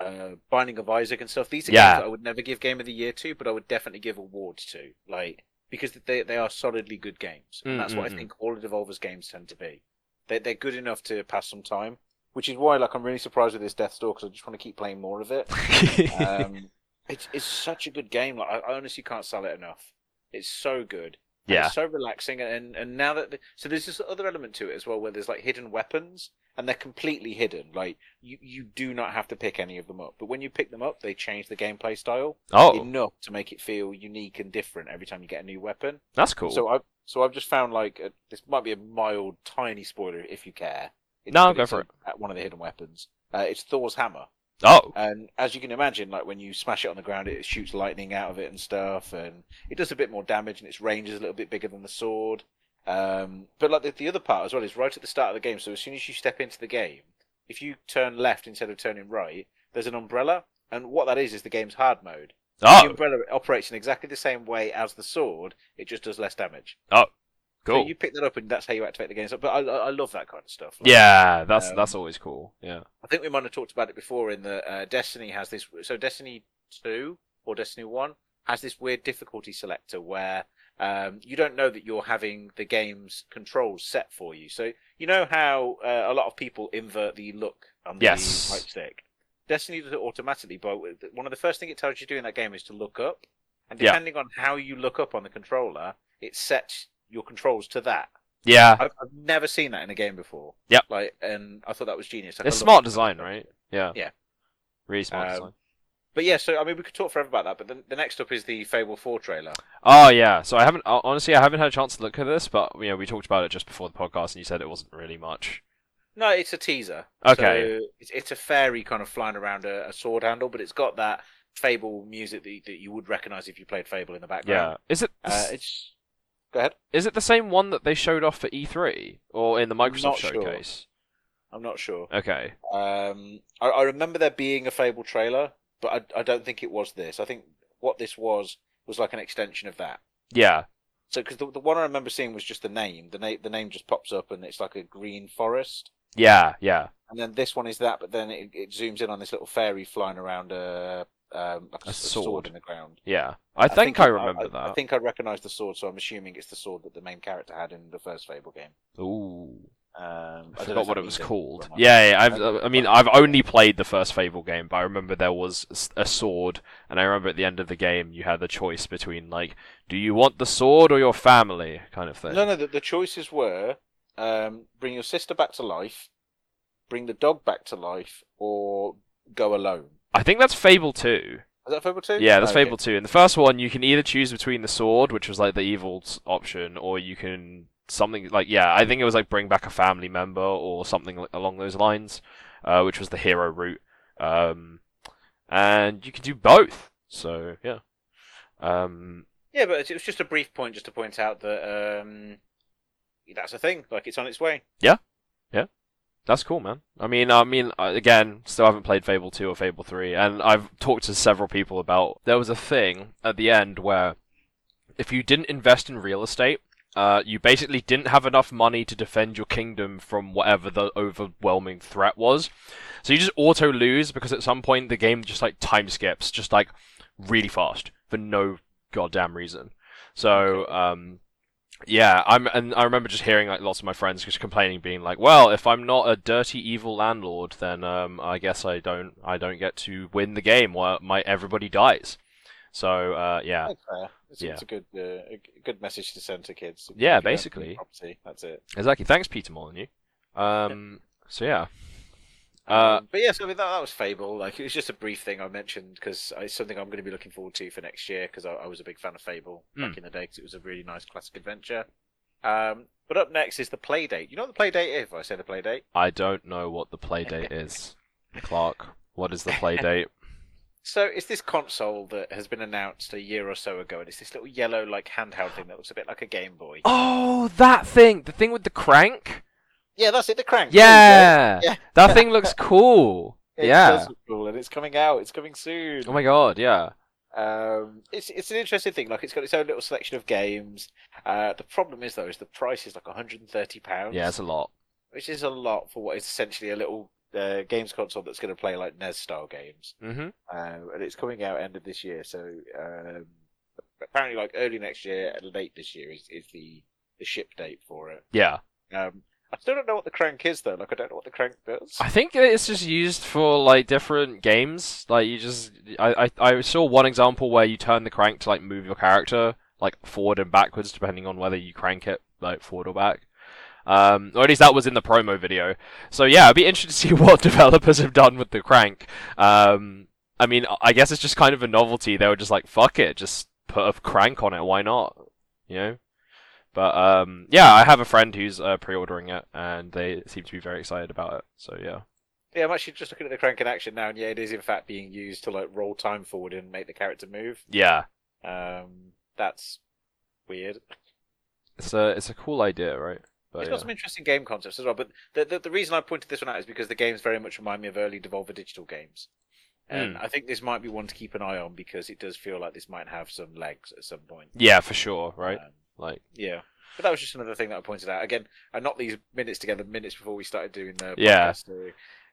uh, Binding of Isaac, and stuff. These are Yeah. games I would never give game of the year to, but I would definitely give awards to, like because they they are solidly good games, and that's what I think all of Devolver's games tend to be. They they're good enough to pass some time, which is why like I'm really surprised with this Death Door because I just want to keep playing more of it. Um, it's it's such a good game. Like I honestly can't sell it enough. It's so good. Yeah. It's so relaxing, and and now that the, so there's this other element to it as well, where there's like hidden weapons, and they're completely hidden. Like you you do not have to pick any of them up, but when you pick them up, they change the gameplay style Oh, enough to make it feel unique and different every time you get a new weapon. that's cool. So I've so I've just found like a, this might be a mild, tiny spoiler if you care. It's, No, go for a- at One of the hidden weapons. Uh, it's Thor's hammer. Oh, And as you can imagine, like when you smash it on the ground, it shoots lightning out of it and stuff, and it does a bit more damage, and its range is a little bit bigger than the sword. Um, but like the, the other part as well is right at the start of the game. So as soon as you step into the game, if you turn left instead of turning right, there's an umbrella, and what that is is the game's hard mode. Oh. The umbrella operates in exactly the same way as the sword. It just does less damage. Oh. So you pick that up, and that's how you activate the game. So, but I, I love that kind of stuff. Like, Yeah, that's Um, that's always cool. Yeah. I think we might have talked about it before in the uh, Destiny has this. So Destiny two or Destiny one has this weird difficulty selector where um, you don't know that you're having the game's controls set for you. So you know how uh, a lot of people invert the look on the Yes. right stick. Destiny does it automatically, but one of the first things it tells you to do in that game is to look up, and Yeah. depending on how you look up on the controller, it sets your controls to that. Yeah. I've, I've never seen that in a game before. Yep. Like, and I thought that was genius. Like, It's smart design, stuff. right? Yeah. Yeah. Really smart Um, design. But yeah, so I mean, we could talk forever about that. But the, the next up is the Fable Four trailer. Oh yeah. So I haven't honestly I haven't had a chance to look at this, but you know we talked about it just before the podcast, and you said it wasn't really much. No, it's a teaser. Okay. So it's, it's a fairy kind of flying around a, a sword handle, but it's got that Fable music that you, that you would recognize if you played Fable in the background. Yeah. Is it Uh, it's. Go ahead. is it the same one that they showed off for E3 or in the Microsoft not sure. showcase? I'm not sure. Okay. Um, I, I remember there being a Fable trailer, but I, I don't think it was this. I think what this was was like an extension of that. Yeah. So, because the, the one I remember seeing was just the name. The name the name just pops up, and it's like a green forest. Yeah. Yeah. And then this one is that, but then it, it zooms in on this little fairy flying around a um, like a, A s- a sword. sword. in the ground. Yeah. I, think, I remember I, that. I think I recognise the sword, so I'm assuming it's the sword that the main character had in the first Fable game. Ooh. Um, I don't forgot what it was called. anything or not. Yeah, yeah. I've, I mean, I've only played the first Fable game, but I remember there was a sword, and I remember at the end of the game you had the choice between like, do you want the sword or your family, kind of thing. No, no. The, the choices were um, bring your sister back to life, bring the dog back to life, or go alone. I think that's Fable two. Is that Fable two? Yeah, that's Okay. Fable two. In the first one, you can either choose between the sword, which was like the evil option, or you can something like yeah, I think it was like bring back a family member or something along those lines, uh, which was the hero route. Um, and you can do both. So yeah. Um, Yeah, but it was just a brief point, just to point out that um, that's a thing. Like it's on its way. That's cool, man. I mean, I mean, uh, again, still haven't played Fable 2 or Fable 3, and I've talked to several people about. There was a thing at the end where, if you didn't invest in real estate, uh, you basically didn't have enough money to defend your kingdom from whatever the overwhelming threat was. So you just auto lose because at some point the game just like time skips, just like really fast for no goddamn reason. So, um, yeah, I'm, and I remember just hearing like lots of my friends just complaining, being like, "Well, if I'm not a dirty evil landlord, then um, I guess I don't, I don't get to win the game. Where my everybody dies." So, uh, yeah, It's, Yeah. it's a good, uh, a good message to send to kids. Yeah, If you don't own basically. Property. That's it. exactly. Thanks, Peter Molyneux. Um, so yeah, Uh, Um, but yeah, so I mean, that, that was Fable. Like it was just a brief thing I mentioned because it's something I'm going to be looking forward to for next year because I, I was a big fan of Fable back Mm. in the day because it was a really nice classic adventure. Um, but up next is the Playdate. You know what the Playdate is? If I say the Playdate, I don't know what the Playdate is. Clark, what is the Playdate? so it's this console that has been announced a year or so ago, and it's this little yellow like handheld thing that looks a bit like a Game Boy. Oh, that thing, the thing with the crank. Yeah, that's it. The crank. There you go. Yeah, Yeah. that thing looks cool. It yeah. does look cool, and it's coming out. It's coming soon. Oh my god, yeah. Um, it's it's an interesting thing. Like it's got its own little selection of games. Uh, the problem is though, is the price is like 130 pounds. Yeah, it's a lot. which is a lot for what is essentially a little uh, games console that's going to play like NES style games. Mm-hmm. Uh, and it's coming out end of this year, so um, apparently like early next year, late this year is is the the ship date for it. Yeah. Um, I still don't know what the crank is though. Like I don't know what the crank does. I think it's just used for like different games. Like you just, I, I, I saw one example where you turn the crank to like move your character like forward and backwards depending on whether you crank it like forward or back. Um, or at least that was in the promo video. So yeah, I'd be interested to see what developers have done with the crank. Um, I mean, I guess it's just kind of a novelty. They were just like, fuck it, just put a crank on it. Why not? You know. But um, yeah, I have a friend who's uh, pre-ordering it, and they seem to be very excited about it. So yeah. Yeah, I'm actually just looking at the crank in action now, and yeah, it is in fact being used to like roll time forward and make the character move. Yeah, Um, that's weird. it's a it's a cool idea, right? But it's yeah. got some interesting game concepts as well. But the, the the reason I pointed this one out is because the games very much remind me of early Devolver Digital games, and Hmm. I think this might be one to keep an eye on because it does feel like this might have some legs at some point. yeah, for sure, right? Um, Like, yeah. But that was just another thing that I pointed out. Again, I knocked these minutes together minutes before we started doing the Yeah. podcast. So,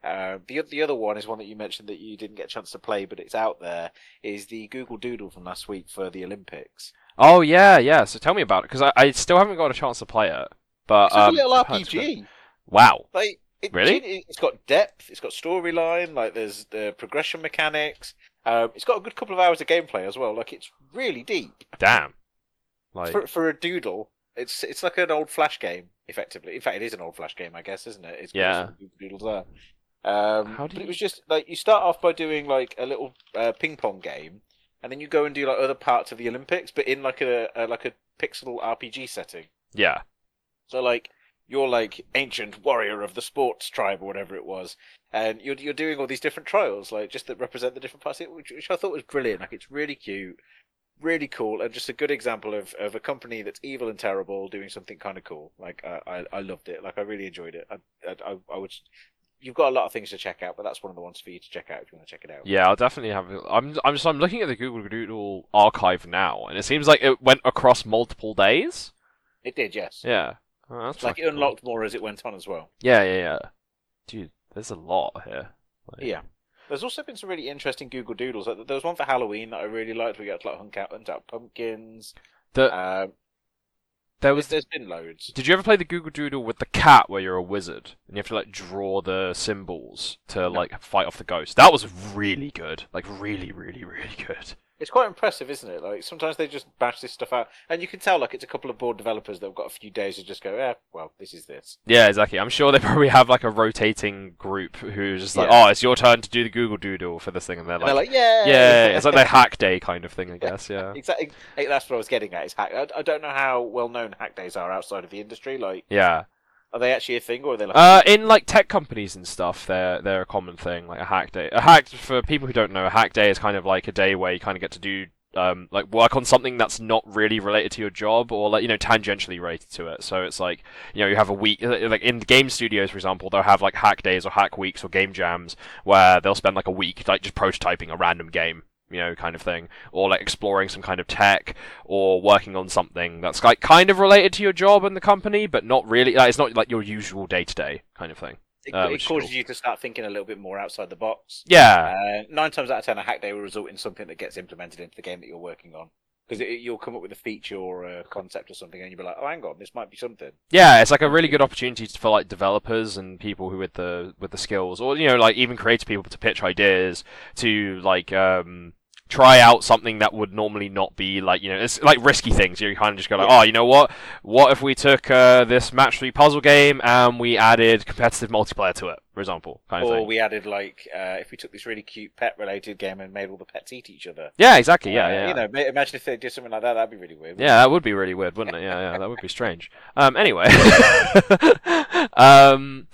uh, the the other one is one that you mentioned that you didn't get a chance to play, but it's out there. Is the Google Doodle from last week for the Olympics? Oh yeah, yeah. So tell me about it because I, I still haven't got a chance to play it. But It's um, a little I've heard it's good. RPG. Wow. Like it, Really? it- It's got depth. It's got storyline. Like there's the progression mechanics. Um, it's got a good couple of hours of gameplay as well. Like it's really deep Damn. Like for for a doodle. It's it's like an old flash game, effectively. In fact, it is an old flash game, I guess, isn't it? It's Yeah. doodles there. Um, How do but you- it was just like you start off by doing like a little uh, ping pong game, and then you go and do like other parts of the Olympics, but in like a, a like a pixel RPG setting. yeah. So like you're like ancient warrior of the sports tribe or whatever it was, and you're you're doing all these different trials, like just that represent the different parts, of it, which, which I thought was brilliant. Like it's really cute, really cool, and just a good example of, of a company that's evil and terrible doing something kind of cool. Like I, I I loved it. Like I really enjoyed it. I I, I, would. You've got a lot of things to check out, but that's one of the ones for you to check out if you want to check it out. Yeah, I'll definitely have. I'm I'm just I'm looking at the Google Doodle archive now, and it seems like it went across multiple days. It did, yes. Yeah. Oh, that's like it cool. unlocked more as it went on as well. Yeah, yeah, yeah. Dude, there's a lot here. Like- Yeah. There's also been some really interesting Google Doodles. There was one for Halloween that I really liked. We got to like hunt out, hunt out pumpkins. The, Um, there was. there's been loads. Did you ever play the Google Doodle with the cat, where you're a wizard and you have to like draw the symbols to like fight off the ghost? That was really good. Like really, really, really good. It's quite impressive, isn't it? Like sometimes they just bash this stuff out, and you can tell like it's a couple of bored developers that have got a few days to just go, yeah, well, this is this. Yeah, exactly. I'm sure they probably have like a rotating group who's just like, Yeah. oh, it's your turn to do the Google Doodle for this thing, and they're And like, they're like, yeah, yeah, it's like their hack day kind of thing, I guess. Yeah. exactly. That's what I was getting at. Is hack. I, I don't know how well known hack days are outside of the industry. Like, Yeah. Are they actually a thing, or are they like? Uh, in like tech companies and stuff, they're they're a common thing, like a hack day. A hack for people who don't know, a hack day is kind of like a day where you kind of get to do um like work on something that's not really related to your job or like you know tangentially related to it. So it's like you know you have a week like in game studios, for example, they'll have like hack days or hack weeks or game jams where they'll spend like a week like just prototyping a random game. You know, kind of thing, or like exploring some kind of tech, or working on something that's like kind of related to your job and the company, but not really. Like, it's not like your usual day to day kind of thing. it, uh, it causes cool. you to start thinking a little bit more outside the box. Yeah, Uh, nine times out of ten, a hack day will result in something that gets implemented into the game that you're working on. Because you'll come up with a feature or a concept or something, and you'll be like, "Oh, hang on, this might be something." yeah, it's like a really good opportunity for like developers and people who with the with the skills, or you know, like even creative people to pitch ideas to like um try out something that would normally not be like you know it's like risky things. You kind of just go like, Yeah. oh, you know what? What if we took uh, this match three puzzle game and we added competitive multiplayer to it, for example, kind of Or we added like, uh, if we took this really cute pet-related game and made all the pets eat each other. Yeah, exactly. Yeah, Uh, yeah. You know, ma- imagine if they did something like that. That'd be really weird. Yeah, that would be really weird, wouldn't it? Yeah, yeah, that would be strange. Um, anyway, um,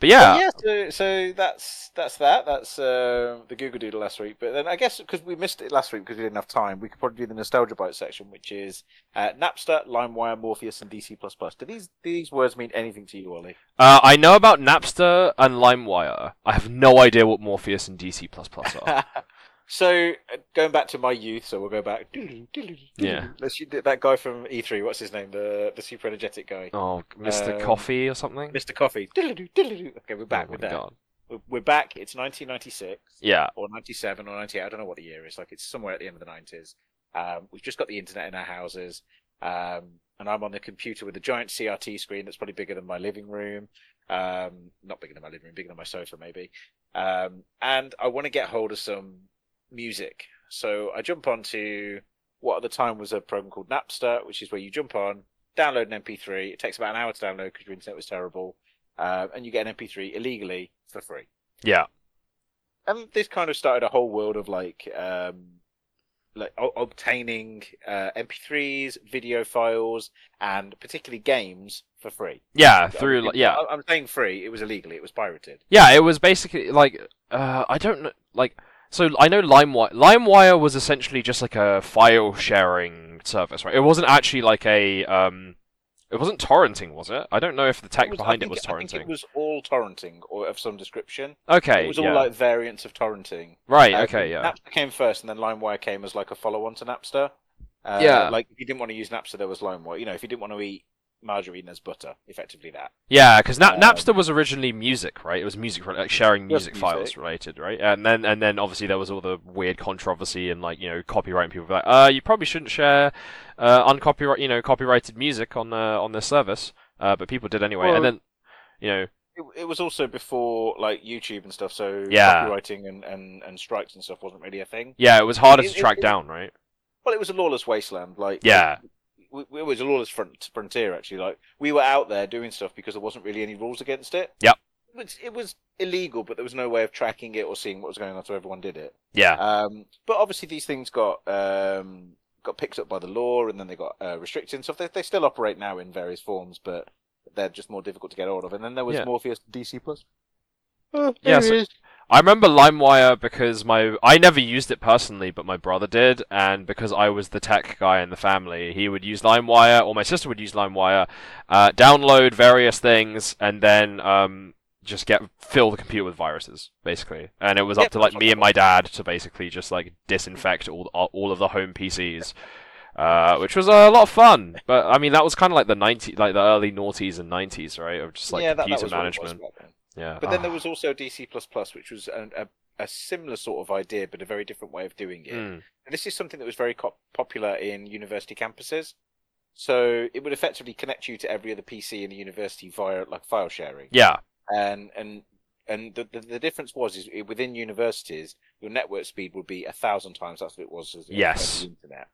but yeah, But yeah, so, so that's that's that. That's uh, the Google Doodle last week. But then I guess because we missed it last week because we didn't have time, we could probably do the nostalgia bite section, which is uh, Napster, LimeWire, Morpheus, and DC++. Do these do these words mean anything to you, Ollie? uh, I know about Napster and LimeWire. I have no idea what Morpheus and DC are. so uh, going back to my youth, so we'll go back. Yeah. Let's that guy from E3. What's his name? The the super energetic guy, oh, Mr. Um, Coffee or something. Mr. Coffee. Okay, we're back Oh with that. God. We're- We're back. It's 1996. Yeah, or 97 or 98. I don't know what the year is. Like it's somewhere at the end of the 90s. Um, we've just got the internet in our houses. Um, and I'm on the computer with a giant CRT screen that's probably bigger than my living room. Um, not bigger than my living room, bigger than my sofa maybe. Um, and I want to get hold of some music. So I jump onto what at the time was a program called Napster, which is where you jump on, download an MP3. It takes about an hour to download because your internet was terrible. Uh, and you get an MP3 illegally for free yeah, and this kind of started a whole world of like um like o- obtaining uh, MP3s, video files, and particularly games for free. yeah. Through like, yeah, I- I'm saying free. It was illegally. It was pirated. yeah. It was basically like uh, I don't know, like. So I know LimeWire. LimeWire was essentially just like a file sharing service, right? It wasn't actually like a um, it wasn't torrenting, was it? I don't know if the tech It was- behind it was I think torrenting. it was all torrenting or of some description. Okay, it was all yeah. like variants of torrenting. right. Uh, okay, yeah. Napster came first, and then LimeWire came as like a follow-on to Napster. Uh, Yeah. Like if you didn't want to use Napster, there was LimeWire. You know, if you didn't want to eat margarine as butter, effectively that. Yeah, because Na- Um, Napster was originally music, right? It was music, like sharing Just music files related, right? And then and then obviously there was all the weird controversy and like you know copyright. People were like, uh, you probably shouldn't share uh, uncopyright, you know, copyrighted music on uh, on this service, uh, but people did anyway. Well- and then, you know, It, it was also before like YouTube and stuff, so Yeah. copywriting and, and, and strikes and stuff wasn't really a thing. yeah, it was harder It- to it- track down, right? Well, it was a lawless wasteland. Like Yeah. like, it was a lawless front, frontier actually. Like we were out there doing stuff because there wasn't really any rules against it. Yep. It was, it was illegal, but there was no way of tracking it or seeing what was going on, so everyone did it. Yeah, Um, but obviously, these things got um, got picked up by the law, and then they got uh, restricted and stuff. They, they still operate now in various forms, but they're just more difficult to get hold of. And then there was Yeah. Morpheus DC Plus. Yeah, so- I remember LimeWire because my I never used it personally, but my brother did, and because I was the tech guy in the family, he would use LimeWire, or my sister would use LimeWire, uh, download various things, and then um, just get fill the computer with viruses, basically. And it was up Yep, to like me and my dad to basically just like disinfect all all of the home PCs. Uh, which was a lot of fun, but I mean that was kind of like the 90, like the early noughties and nineties, right? Of just like yeah, that, that computer it was management. Yeah, But then Ah. there was also DC Plus Plus, which was a, a, a similar sort of idea, but a very different way of doing it. Mm, And this is something that was very co- popular in university campuses. So it would effectively connect you to every other PC in the university via like file sharing. yeah, And and and the, the the difference was is within universities, your network speed would be a thousand times that's what it was as Yes. the internet.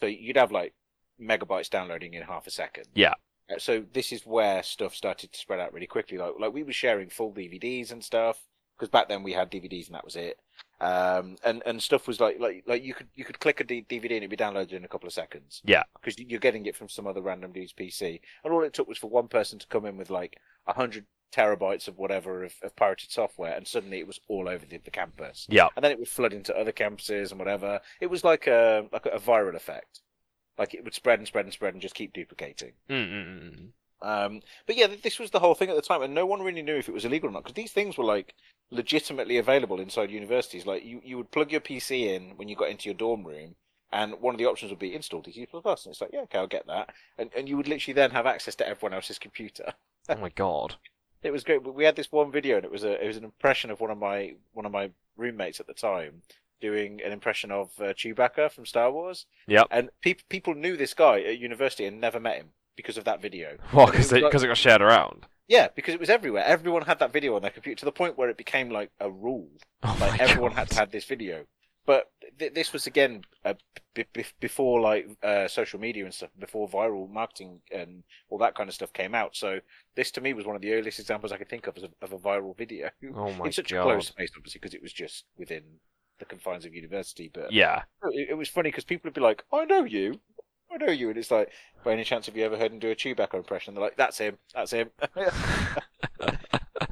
So you'd have like megabytes downloading in half a second. Yeah. Uh, So this is where stuff started to spread out really quickly. Like like we were sharing full DVDs and stuff because back then we had DVDs and that was it. Um, and and stuff was like like like you could you could click a D- DVD and it'd be downloaded in a couple of seconds. Yeah. because you're getting it from some other random dude's PC, and all it took was for one person to come in with like a hundred terabytes of whatever of, of pirated software, and suddenly it was all over the, the campus. yeah. And then it would flood into other campuses and whatever. It was like a like a viral effect. Like it would spread and spread and spread and just keep duplicating. Mm, mm, mm. Um, but yeah, this was the whole thing at the time, and no one really knew if it was illegal or not because these things were like legitimately available inside universities. Like you, you would plug your PC in when you got into your dorm room, and one of the options would be install DC Plus, and it's like, yeah, okay, I'll get that, and and you would literally then have access to everyone else's computer. Oh my god. It was great. But we had this one video, and it was a it was an impression of one of my one of my roommates at the time doing an impression of uh, Chewbacca from Star Wars. Yep. And pe- people knew this guy at university and never met him because of that video. Well, because it, like- it got shared around. yeah, because it was everywhere. Everyone had that video on their computer to the point where it became like a rule. Oh Like everyone god. had to have this video. But th- this was again uh, b- b- before like uh, social media and stuff, before viral marketing and all that kind of stuff came out. So this to me was one of the earliest examples I could think of as a, of a viral video Oh my in such god. a closed space, obviously, because it was just within the confines of university. But Yeah. it, it was funny because people would be like, "I know you." I know you, and it's like, by any chance have you ever heard him do a Chewbacca impression? They're like, "That's him, that's him."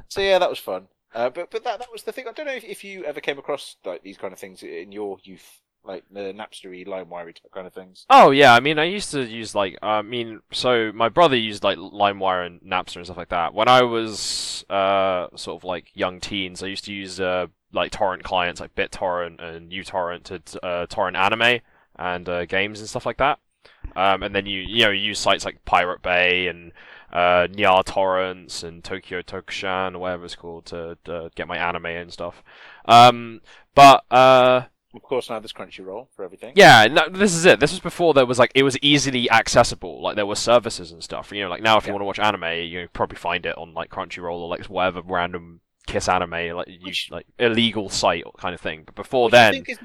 so yeah, that was fun. Uh, but but that that was the thing. I don't know if, if you ever came across like these kind of things in your youth, like the Napstery, LimeWire kind of things. Oh yeah, I mean, I used to use like, I mean, so my brother used like LimeWire and Napster and stuff like that. When I was uh sort of like young teens, I used to use uh like torrent clients like BitTorrent and uTorrent to uh, torrent anime and uh, games and stuff like that. Um, and then you you know you use sites like Pirate Bay and uh, Nyaa torrents and Tokyo Tokushan or whatever it's called to, to get my anime and stuff. Um, but uh. Of course, now there's Crunchyroll for everything. Yeah, no, this is it. This was before there was like it was easily accessible. Like there were services and stuff. You know, like now if you Yeah. want to watch anime, you probably find it on like Crunchyroll or like whatever random KissAnime like you, Which- like illegal site kind of thing. But before then, think is,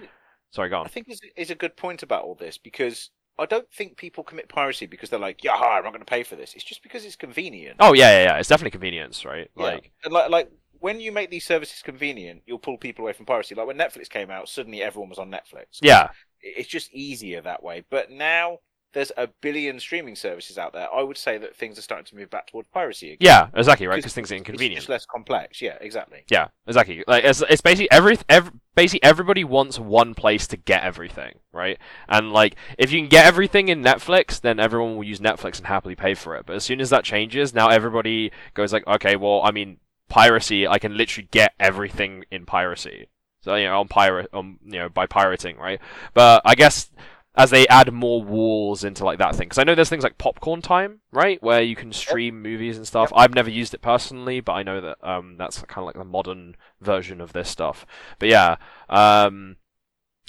sorry, go on. I think is is a good point about all this because I don't think people commit piracy because they're like, "Yeah, I'm not going to pay for this." It's just because it's convenient. Oh yeah, yeah, yeah. It's definitely convenience, right? Yeah. Like And like like when you make these services convenient, you'll pull people away from piracy. Like when Netflix came out, suddenly everyone was on Netflix. yeah, It's just easier that way. But now there's a billion streaming services out there. I would say that things are starting to move back toward piracy again. yeah, exactly, right? Because things are It's inconvenient. just less complex. Yeah, exactly. Yeah, exactly. Like it's, it's basically every, every basically everybody wants one place to get everything, right? And like if you can get everything in Netflix, then everyone will use Netflix and happily pay for it. But as soon as that changes, now everybody goes like, okay, well, I mean, piracy, I can literally get everything in piracy. So you know, on pirate, on you know, by pirating, right? But I guess as they add more walls into like that thing. Because I know there's things like Popcorn Time, right, where you can stream movies and stuff. I've never used it personally, but I know that um, that's kind of like the modern version of this stuff. But yeah, um,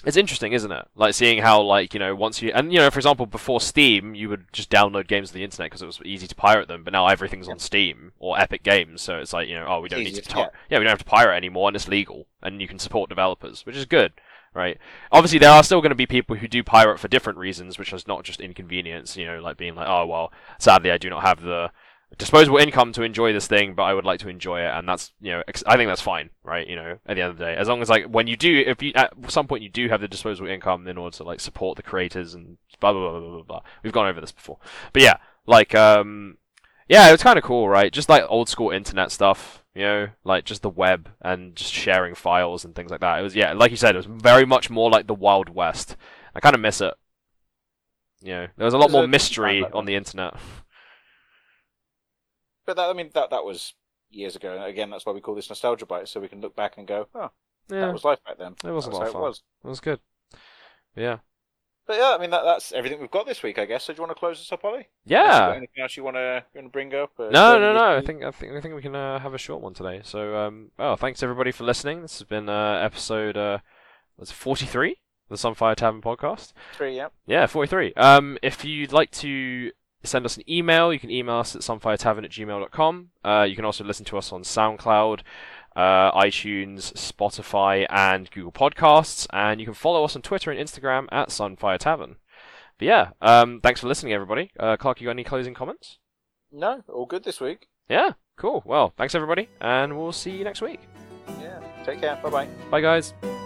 it's interesting, isn't it? Like seeing how like you know once you and you know for example before Steam you would just download games to the internet because it was easy to pirate them, but now everything's on Steam or Epic Games, so it's like you know oh we don't need to to pi- yeah we don't have to pirate anymore and it's legal and you can support developers, which is good, right? Obviously there are still going to be people who do pirate for different reasons, which is not just inconvenience, you know, like being like oh well sadly I do not have the disposable income to enjoy this thing, but I would like to enjoy it, and that's you know ex- I think that's fine, right? You know, at the end of the day, as long as like when you do, if you at some point you do have the disposable income in order to like support the creators and blah blah blah blah blah. blah. We've gone over this before, but yeah, like um, yeah, it's kind of cool, right? Just like old school internet stuff, you know, like just the web and just sharing files and things like that. It was yeah, like you said, it was very much more like the Wild West. I kind of miss it. You know, there was a lot There's more a- mystery on the internet. But that, I mean, that that was years ago. And again, that's why we call this nostalgia bite, so we can look back and go, "Oh, Yeah, that was life back then." It was a That's lot of fun. It was. it was good. Yeah. But yeah, I mean, that, that's everything we've got this week, I guess. So do you want to close this up, Ollie? Yeah. Anything else you want to you want to bring up? Uh, No, no, no. I think I think I think we can uh, have a short one today. So, um, well, thanks everybody for listening. This has been uh, episode uh, was forty three, the Sunfire Tavern podcast. three. Yeah. Yeah, forty three. Um, if you'd like to send us an email, you can email us at sunfiretavern at gmail.com. Uh, you can also listen to us on SoundCloud, uh, iTunes, Spotify, and Google Podcasts. And you can follow us on Twitter and Instagram at Sunfire Tavern. But yeah, um, thanks for listening, everybody. Uh, Clark, you got any closing comments? No, all good this week. Yeah, cool. Well, thanks everybody, and we'll see you next week. Yeah. Take care. Bye bye. Bye, guys.